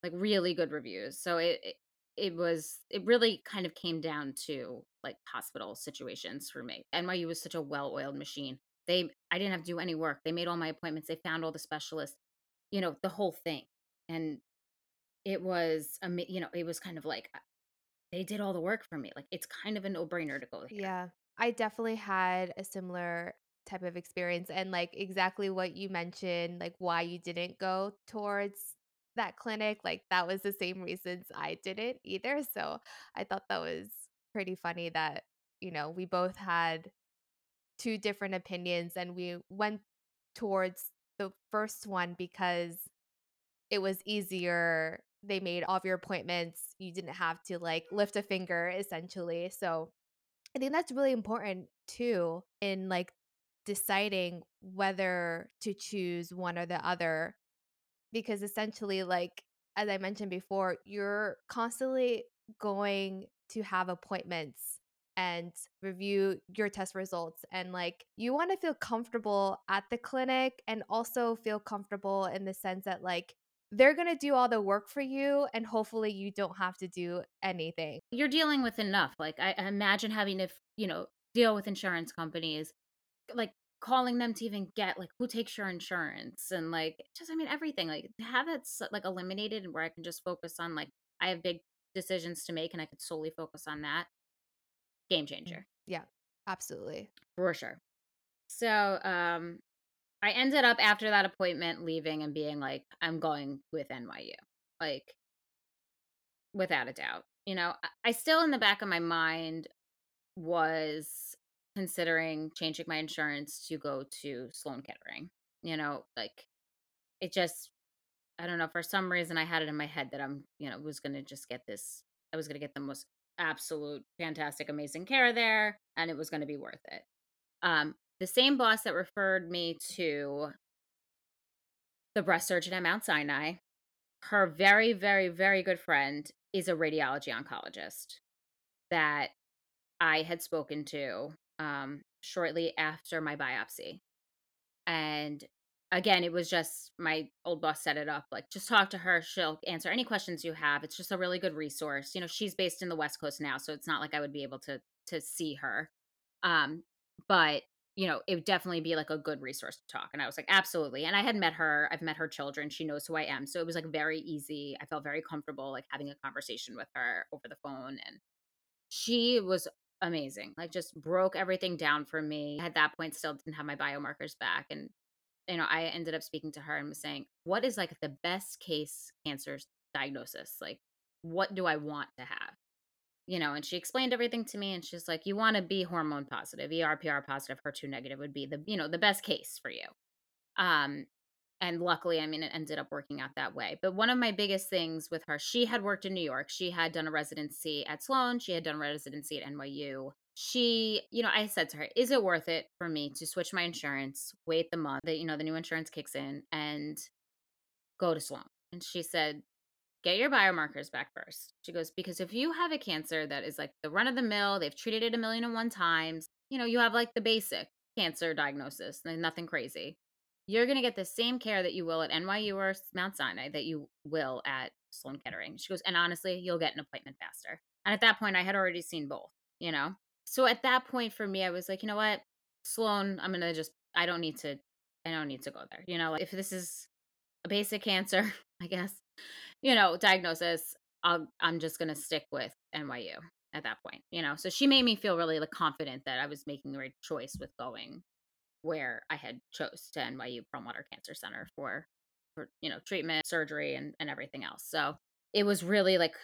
Like really good reviews. So it, it it was it really kind of came down to like hospital situations for me. NYU was such a well-oiled machine. They I didn't have to do any work. They made all my appointments. They found all the specialists. You know, the whole thing. And it was a. you know, it was kind of like uh, they did all the work for me. Like it's kind of a no-brainer to go there. Yeah. I definitely had a similar type of experience and like exactly what you mentioned like why you didn't go towards that clinic, like that was the same reasons I didn't either. So I thought that was pretty funny that, you know, we both had two different opinions and we went towards the first one because it was easier. They made all of your appointments. You didn't have to like lift a finger essentially. So I think that's really important too in like deciding whether to choose one or the other because essentially like as i mentioned before you're constantly going to have appointments and review your test results and like you want to feel comfortable at the clinic and also feel comfortable in the sense that like they're going to do all the work for you and hopefully you don't have to do anything. You're dealing with enough. Like I imagine having to, you know, deal with insurance companies like calling them to even get like who takes your insurance and like just I mean everything like have it like eliminated and where I can just focus on like I have big decisions to make and I could solely focus on that. Game changer. Yeah, absolutely. For sure. So, um I ended up after that appointment leaving and being like I'm going with NYU. Like without a doubt. You know, I still in the back of my mind was considering changing my insurance to go to Sloan Kettering. You know, like it just I don't know, for some reason I had it in my head that I'm, you know, was going to just get this I was going to get the most absolute fantastic amazing care there and it was going to be worth it. Um the same boss that referred me to the breast surgeon at Mount Sinai, her very very very good friend is a radiology oncologist that I had spoken to um, shortly after my biopsy. And again, it was just my old boss set it up like, just talk to her. She'll answer any questions you have. It's just a really good resource. You know, she's based in the West Coast now, so it's not like I would be able to to see her. Um, but you know, it would definitely be like a good resource to talk. And I was like, absolutely. And I had met her. I've met her children. She knows who I am. So it was like very easy. I felt very comfortable like having a conversation with her over the phone. And she was amazing. Like just broke everything down for me. At that point still didn't have my biomarkers back and you know, I ended up speaking to her and was saying, "What is like the best case cancer diagnosis? Like what do I want to have?" You know, and she explained everything to me and she's like, "You want to be hormone positive, ERPR positive, HER2 negative would be the, you know, the best case for you." Um and luckily i mean it ended up working out that way but one of my biggest things with her she had worked in new york she had done a residency at sloan she had done a residency at nyu she you know i said to her is it worth it for me to switch my insurance wait the month that you know the new insurance kicks in and go to sloan? And she said get your biomarkers back first. She goes because if you have a cancer that is like the run of the mill they've treated it a million and one times you know you have like the basic cancer diagnosis nothing crazy you're going to get the same care that you will at NYU or Mount Sinai that you will at Sloan Kettering. She goes, and honestly, you'll get an appointment faster. And at that point, I had already seen both, you know? So at that point for me, I was like, you know what? Sloan, I'm going to just, I don't need to, I don't need to go there. You know, like if this is a basic cancer, I guess, you know, diagnosis, I'll, I'm just going to stick with NYU at that point, you know? So she made me feel really like confident that I was making the right choice with going where I had chose to NYU Perlmutter Cancer Center for for you know treatment, surgery, and and everything else. So it was really like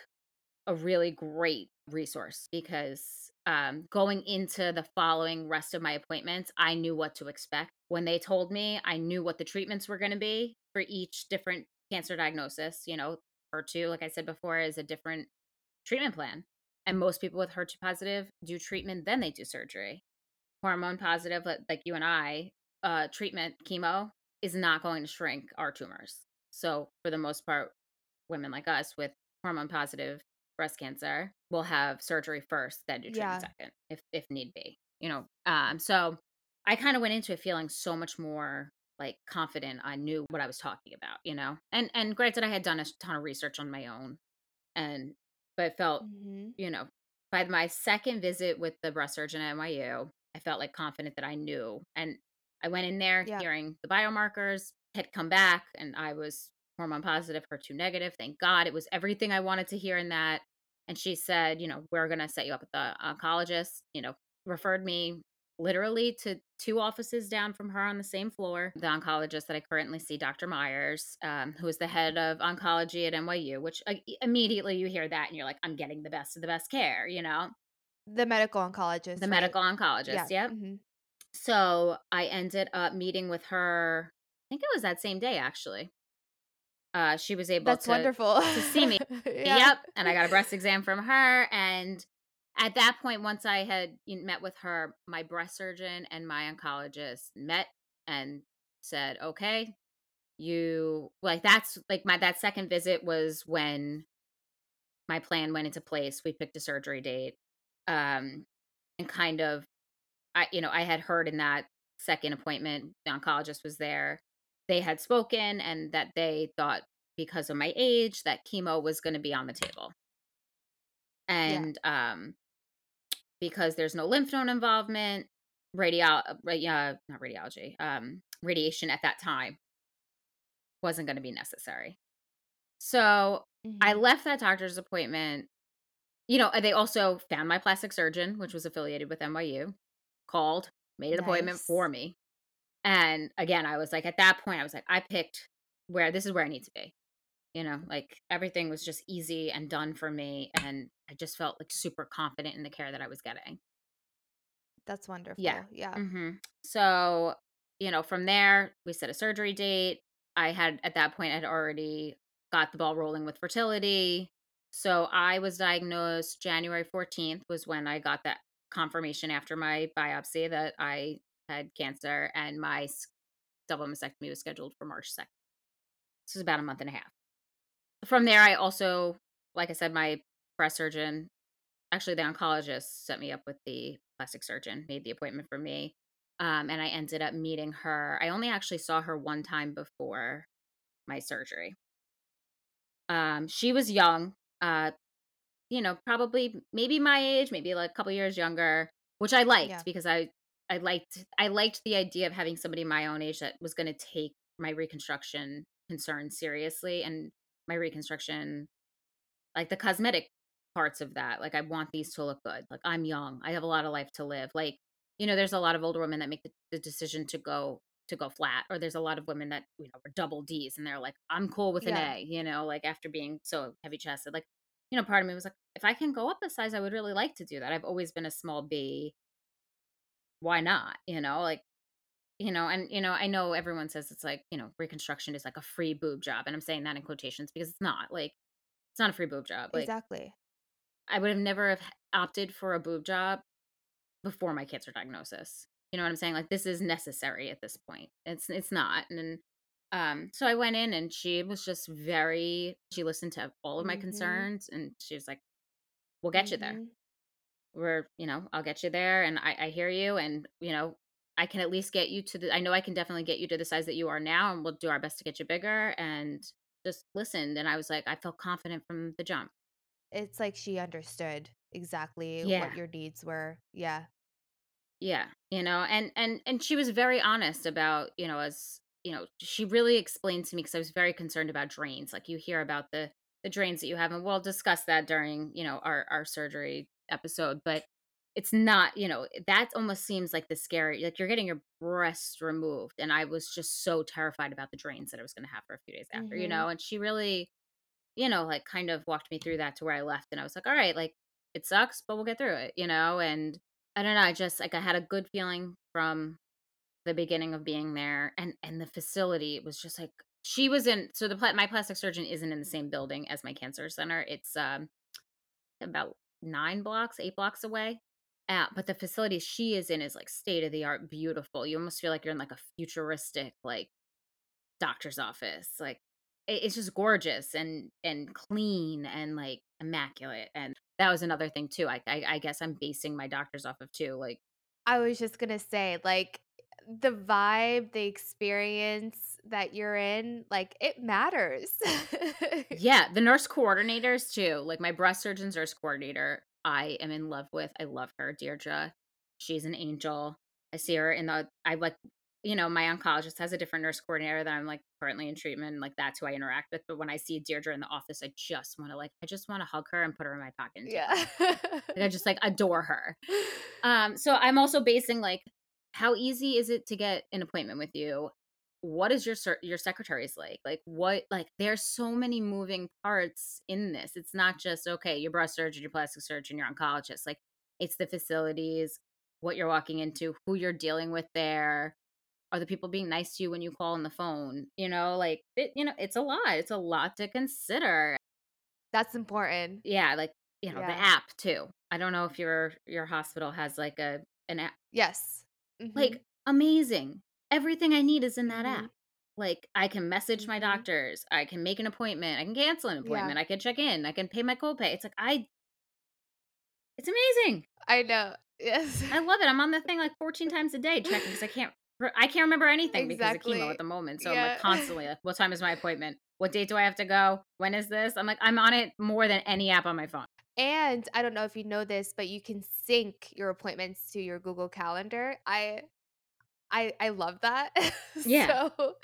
a really great resource because um, going into the following rest of my appointments, I knew what to expect. When they told me, I knew what the treatments were going to be for each different cancer diagnosis. You know, HER2, like I said before, is a different treatment plan. And most people with HER2 positive do treatment, then they do surgery hormone positive, like you and I, uh, treatment chemo is not going to shrink our tumors. So for the most part, women like us with hormone positive breast cancer will have surgery first, then do treatment yeah. second, if if need be. You know, um, so I kind of went into it feeling so much more like confident. I knew what I was talking about, you know. And and granted, I had done a ton of research on my own, and but felt, mm-hmm. you know, by my second visit with the breast surgeon at NYU, I felt like confident that I knew. And I went in there yeah. hearing the biomarkers had come back and I was hormone positive, HER2 negative. Thank God. It was everything I wanted to hear in that. And she said, you know, we're going to set you up with the oncologist, you know, referred me literally to two offices down from her on the same floor. The oncologist that I currently see, Dr. Myers, um, who is the head of oncology at NYU, which uh, immediately you hear that and you're like, I'm getting the best of the best care, you know? The medical oncologist. The right? medical oncologist. Yeah. Yep. Mm-hmm. So I ended up meeting with her. I think it was that same day, actually. Uh, she was able That's to, wonderful. to see me. yeah. Yep. And I got a breast exam from her. And at that point, once I had met with her, my breast surgeon and my oncologist met and said, okay, you like that's like my that second visit was when my plan went into place. We picked a surgery date um, and kind of, I you know I had heard in that second appointment the oncologist was there. They had spoken and that they thought because of my age that chemo was going to be on the table. And um because there's no lymph node involvement, radio uh, yeah, not radiology, um radiation at that time wasn't going to be necessary. So, I Mhm. left that doctor's appointment. You know, they also found my plastic surgeon, which was affiliated with NYU, called, made an appointment for me. And again, I was like, at that point, I was like, I picked where this is where I need to be. You know, like everything was just easy and done for me. And I just felt like super confident in the care that I was getting. That's Yeah. wonderful. Yeah. hmm So, you know, from there, we set a surgery date. I had, at that point, I'd already got the ball rolling with fertility. So I was diagnosed January 14th, was when I got that confirmation after my biopsy that I had cancer and my double mastectomy was scheduled for March 2nd. This is about a month and a half. From there, I also, like I said, my breast surgeon, actually the oncologist, set me up with the plastic surgeon, made the appointment for me. Um, and I ended up meeting her. I only actually saw her one time before my surgery. Um, she was young, uh, you know, probably maybe my age, maybe like a couple years younger, which I liked Yeah. because I I liked I liked the idea of having somebody my own age that was going to take my reconstruction concerns seriously and my reconstruction like the cosmetic parts of that. Like I want these to look good. Like I'm young. I have a lot of life to live. Like, you know, there's a lot of older women that make the, the decision to go to go flat or there's a lot of women that you know are double d's and they're like i'm cool with an Yeah. a you know like after being so heavy chested like you know part of me was like if i can go up a size i would really like to do that i've always been a small b why not you know like you know and you know i know everyone says it's like you know reconstruction is like a free boob job and i'm saying that in quotations because it's not like it's not a free boob job like Exactly. I would have never have opted for a boob job before my cancer diagnosis. You know what I'm saying? Like this is necessary at this point. It's it's not. And then um so I went in and she was just very she listened to all of my Mhm. concerns and she was like, We'll get you there. Mhm. We're, you know, I'll get you there and I, I hear you and you know, I can at least get you to the I know I can definitely get you to the size that you are now and we'll do our best to get you bigger and just listened and I was like I felt confident from the jump. It's like she understood exactly what your needs were. Yeah. Yeah, you know, and and and she was very honest about, you know, as you know, she really explained to me because I was very concerned about drains. Like you hear about the the drains that you have, and we'll discuss that during, you know, our our surgery episode. But it's not, you know, that almost seems like the scary, like you're getting your breast removed, and I was just so terrified about the drains that I was going to have for a few days after, you mm-hmm. know. And she really, you know, like kind of walked me through that to where I left, and I was like, all right, like it sucks, but we'll get through it, you know, and I don't know, I just like I had a good feeling from the beginning of being there and and the facility was just like she was in so the my plastic surgeon isn't in the same building as my cancer center. It's um about 9 blocks, 8 blocks away. Uh, but the facility she is in is like state of the art beautiful. You almost feel like you're in like a futuristic like doctor's office. Like it's just gorgeous and and clean and like immaculate. And that was another thing too. I, I I guess I'm basing my doctors off of too. Like I was just gonna say, like, the vibe, the experience that you're in, like, it matters. Yeah, the nurse coordinators too. Like my breast surgeon's nurse coordinator, I am in love with. I love her, Deirdre. She's an angel. I see her in the I like you know, my oncologist has a different nurse coordinator that I'm like currently in treatment, and like that's who I interact with. But when I see Deirdre in the office, I just want to like I just want to hug her and put her in my pocket Yeah. Like I just like adore her. Um, so I'm also basing like how easy is it to get an appointment with you? What is your your secretary's like? Like what like there's so many moving parts in this. It's not just okay, your breast surgeon, your plastic surgeon, your oncologist. Like it's the facilities, what you're walking into, who you're dealing with there. Are the people being nice to you when you call on the phone? You know, like it, you know, it's a lot. It's a lot to consider. That's important. Yeah, like, you know, the app too. I don't know if your your hospital has like a an app Yes. Mhm. Like, amazing. Everything I need is in that app. Mhm. Like, I can message my Mhm. doctors, I can make an appointment, I can cancel an Yeah. appointment, I can check in, I can pay my copay. It's like I it's amazing. I know. Yes. I love it. I'm on the thing like 14 times a day checking because I can't I can't remember anything because of chemo at the moment. So I'm like constantly like, what time is my appointment? What date do I have to go? When is this? I'm like, I'm on it more than any app on my phone. And I don't know if you know this, but you can sync your appointments to your Google Calendar. I I I love that. Yeah. So,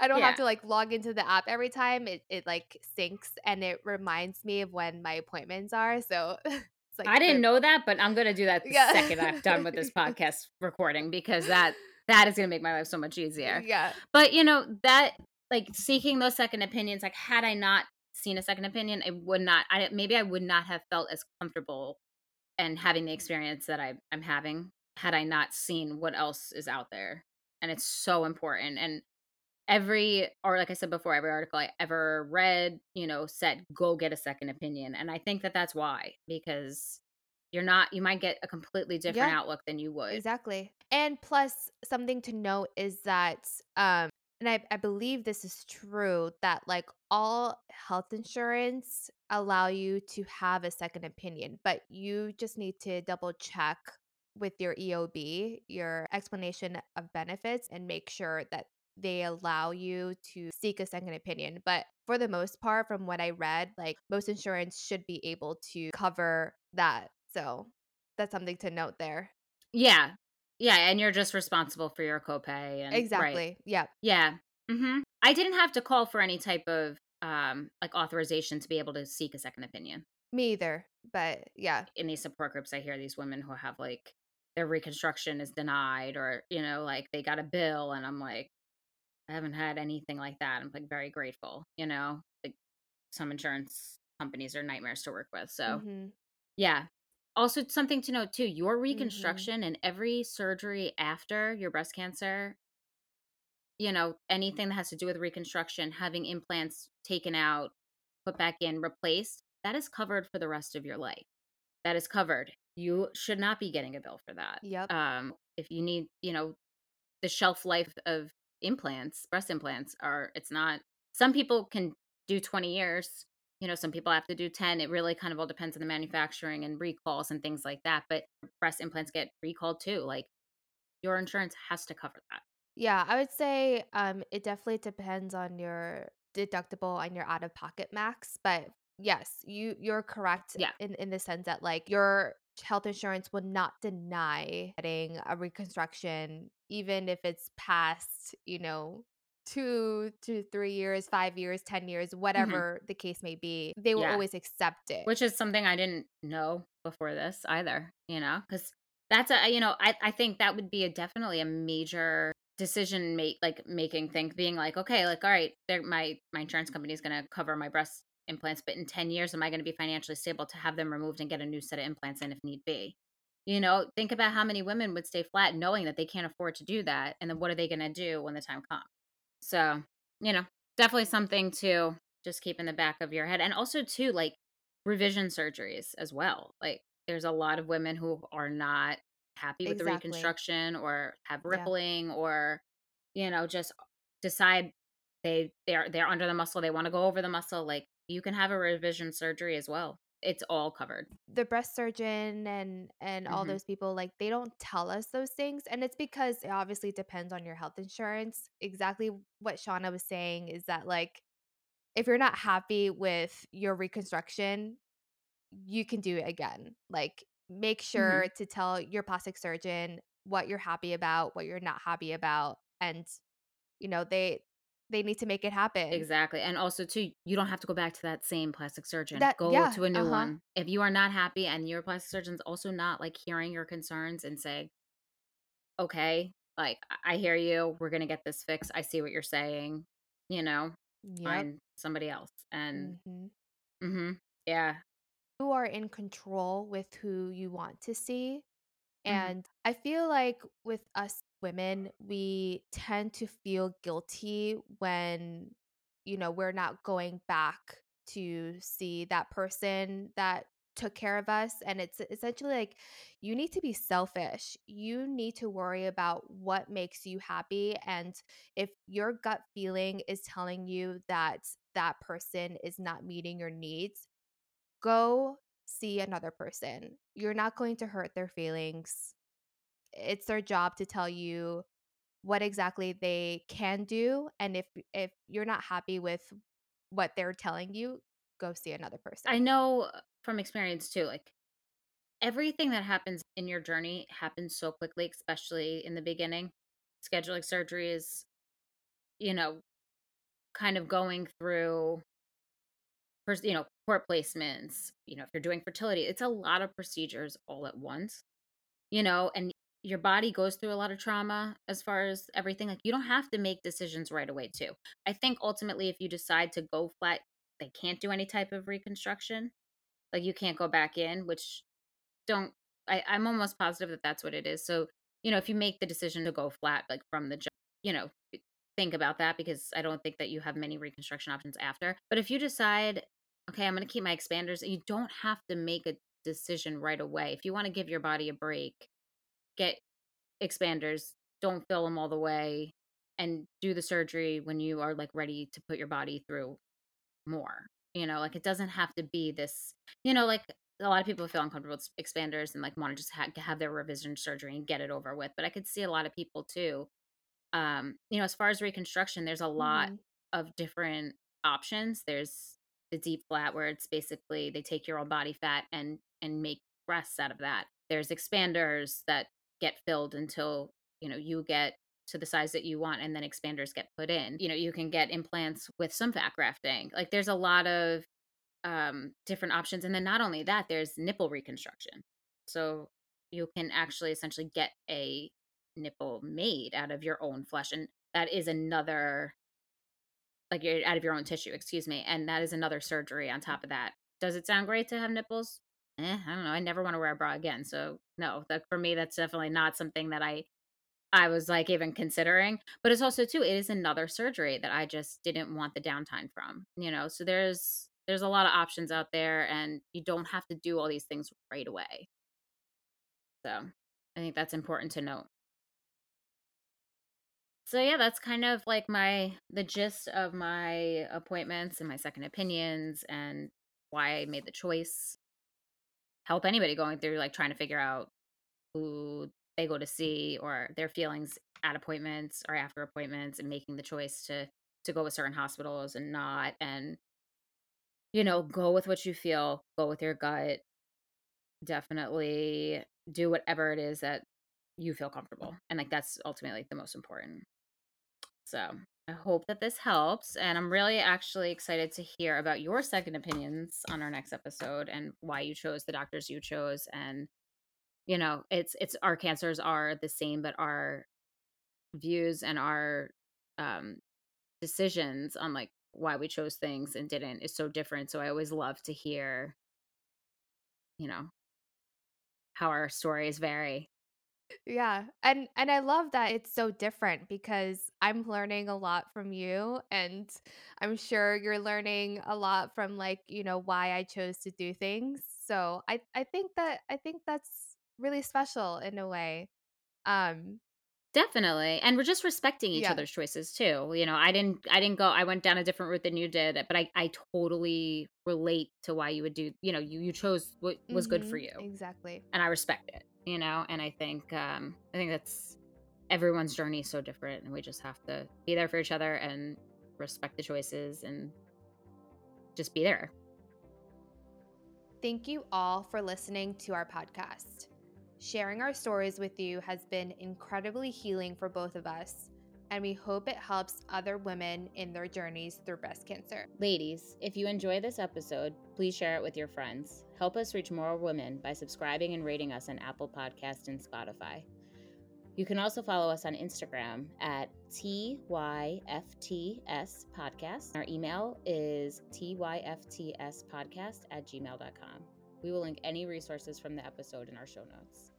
I don't have to, like, log into the app every time. It it, like, syncs and it reminds me of when my appointments are, so it's like I didn't know that, but I'm gonna do that the Yeah. second I'm done with this podcast recording because that that is gonna make my life so much easier. Yeah. But, you know, that like seeking those second opinions, like had I not seen a second opinion, it would not I maybe I would not have felt as comfortable and having the experience that I I'm having had I not seen what else is out there. And it's so important. And every or like I said before, every article I ever read, you know, said go get a second opinion. And I think that that's why because you're not you might get a completely different Yeah. outlook than you would. Exactly. And plus, something to note is that, um, and I, I believe this is true that like all health insurance allow you to have a second opinion, but you just need to double check with your EOB, your explanation of benefits, and make sure that they allow you to seek a second opinion. But for the most part, from what I read, like most insurance should be able to cover that. So that's something to note there. Yeah. Yeah, and you're just responsible for your copay and right. Exactly. Yep. Yeah. Mhm. I didn't have to call for any type of um like authorization to be able to seek a second opinion. Me either. But yeah. In these support groups I hear these women who have like their reconstruction is denied or you know like they got a bill and I'm like I haven't had anything like that. I'm like very grateful, you know. Like some insurance companies are nightmares to work with. So, Mhm. yeah. Also something to note too, your Mhm. reconstruction and every surgery after your breast cancer you know, anything that has to do with reconstruction, having implants taken out, put back in, replaced, that is covered for the rest of your life. That is covered. You should not be getting a bill for that. Yep. Um, if you need, you know, the shelf life of implants, breast implants are, it's not, some people can do 20 years. You know, some people have to do 10. It really kind of all depends on the manufacturing and recalls and things like that. But breast implants get recalled too. Like your insurance has to cover that. Yeah, I would say um it definitely depends on your deductible and your out of pocket max, but yes, you you're correct Yeah. in in the sense that like your health insurance will not deny getting a reconstruction even if it's past, you know, 2 to 3 years, 5 years, 10 years, hmm whatever the case may be. They will Yeah. always accept it. Which is something I didn't know before this either, you know, because that's a you know, I I think that would be a definitely a major decision make like making thing being like, okay, like, all right, my my insurance company is gonna cover my breast implants, but in 10 years, am I gonna be financially stable to have them removed and get a new set of implants in if need be? You know, think about how many women would stay flat knowing that they can't afford to do that, and then what are they gonna do when the time comes? So, you know, definitely something to just keep in the back of your head. And also too, like revision surgeries as well. Like there's a lot of women who are not happy with the reconstruction or have Yeah. rippling or, you know, just decide they they're they're under the muscle, they want to go over the muscle. Like you can have a revision surgery as well. It's all covered. the breast surgeon and and all hmm those people like they don't tell us those things and it's because it obviously depends on your health insurance. Exactly what shauna was saying is that like if you're not happy with your reconstruction you can do it again. Like make hmm sure to tell your plastic surgeon what you're happy about what you're not happy about and you know they they need to make it happen Exactly, and also too, you don't have to go back to that same plastic surgeon. that Go yeah to a new uh-huh one. If you are not happy and your plastic surgeon's also not, like, hearing your concerns and saying, "Okay, like, I hear you. We're gonna get this fixed. I see what you're saying," you know, yep find somebody else, and mhm Mhm. Yeah. you are in control with who you want to see. Mhm. And I feel like with us women, we tend to feel guilty when, you know, we're not going back to see that person that took care of us. And it's essentially like you need to be selfish. You need to worry about what makes you happy. And if your gut feeling is telling you that that person is not meeting your needs, Go see another person. You're not going to hurt their feelings. It's their job to tell you what exactly they can do and if if you're not happy with what they're telling you, go see another person. I know uh, from experience too, like everything that happens in your journey happens so quickly, especially in the beginning. Scheduling surgery is you know, kind of going through you know, port placements, you know, if you're doing fertility, it's a lot of procedures all at once, you know, and your body goes through a lot of trauma as far as everything. Like, you don't have to make decisions right away, too. I think ultimately, if you decide to go flat, they can't do any type of reconstruction. Like, you can't go back in, which don't, I, I'm almost positive that that's what it is. So, you know, if you make the decision to go flat, like from the, you know, think about that because I don't think that you have many reconstruction options after. But if you decide, okay, I'm going to keep my expanders, you don't have to make a decision right away. If you want to give your body a break, get expanders, don't fill them all the way, and do the surgery when you are like ready to put your body through more. You know, like it doesn't have to be this, you know, like a lot of people feel uncomfortable with expanders and like want to just ha- have their revision surgery and get it over with. But I could see a lot of people too um, you know, as far as reconstruction, there's a lot mm-hmm. of different options. There's the DIEP flap where it's basically they take your own body fat and and make breasts out of that. There's expanders that get filled until, you know, you get to the size that you want and then expanders get put in. You know, you can get implants with some fat grafting. Like there's a lot of um different options and then not only that, there's nipple reconstruction. So you can actually essentially get a nipple made out of your own flesh and that is another like you're out of your own tissue excuse me and that is another surgery on top of that does it sound great to have nipples eh, i don't know i never want to wear a bra again so no that for me that's definitely not something that i i was like even considering but it's also too it is another surgery that i just didn't want the downtime from you know so there's there's a lot of options out there and you don't have to do all these things right away so i think that's important to note so yeah, that's kind of like my the gist of my appointments and my second opinions and why I made the choice. Help anybody going through like trying to figure out who they go to mm. see or their feelings at appointments or after appointments and making the choice to to go with certain hospitals and not and you know, go with what you feel, go with your gut. Definitely do whatever it is that you feel comfortable. And like that's ultimately the most important. So I hope that this helps. And I'm really actually excited to hear about your second opinions on our next episode and why you chose the doctors you chose. And, you know, it's, it's our cancers are the same, but our views and our um, decisions on like why we chose things and didn't is so different. So I always love to hear, you know, how our stories vary. Yeah. And and I love that it's so different because I'm learning a lot from you and I'm sure you're learning a lot from like, you know, why I chose to do things. So I I think that I think that's really special in a way. Um Definitely. And we're just respecting each yeah. other's choices too. You know, I didn't I didn't go I went down a different route than you did, but I I totally relate to why you would do, you know, you you chose what was mm-hmm. good for mm-hmm. you. Exactly. And I respect it you know and i think um i think that's everyone's journey is so different and we just have to be there for each other and respect the choices and just be there. Thank you all for listening to our podcast. Sharing our stories with you has been incredibly healing for both of us and we hope it helps other women in their journeys through breast cancer. Ladies, if you enjoy this episode, please share it with your friends. Help us reach more women by subscribing and rating us on Apple Podcast and Spotify. You can also follow us on Instagram at TYFTS Podcast. Our email is TYFTS Podcast at gmail.com. We will link any resources from the episode in our show notes.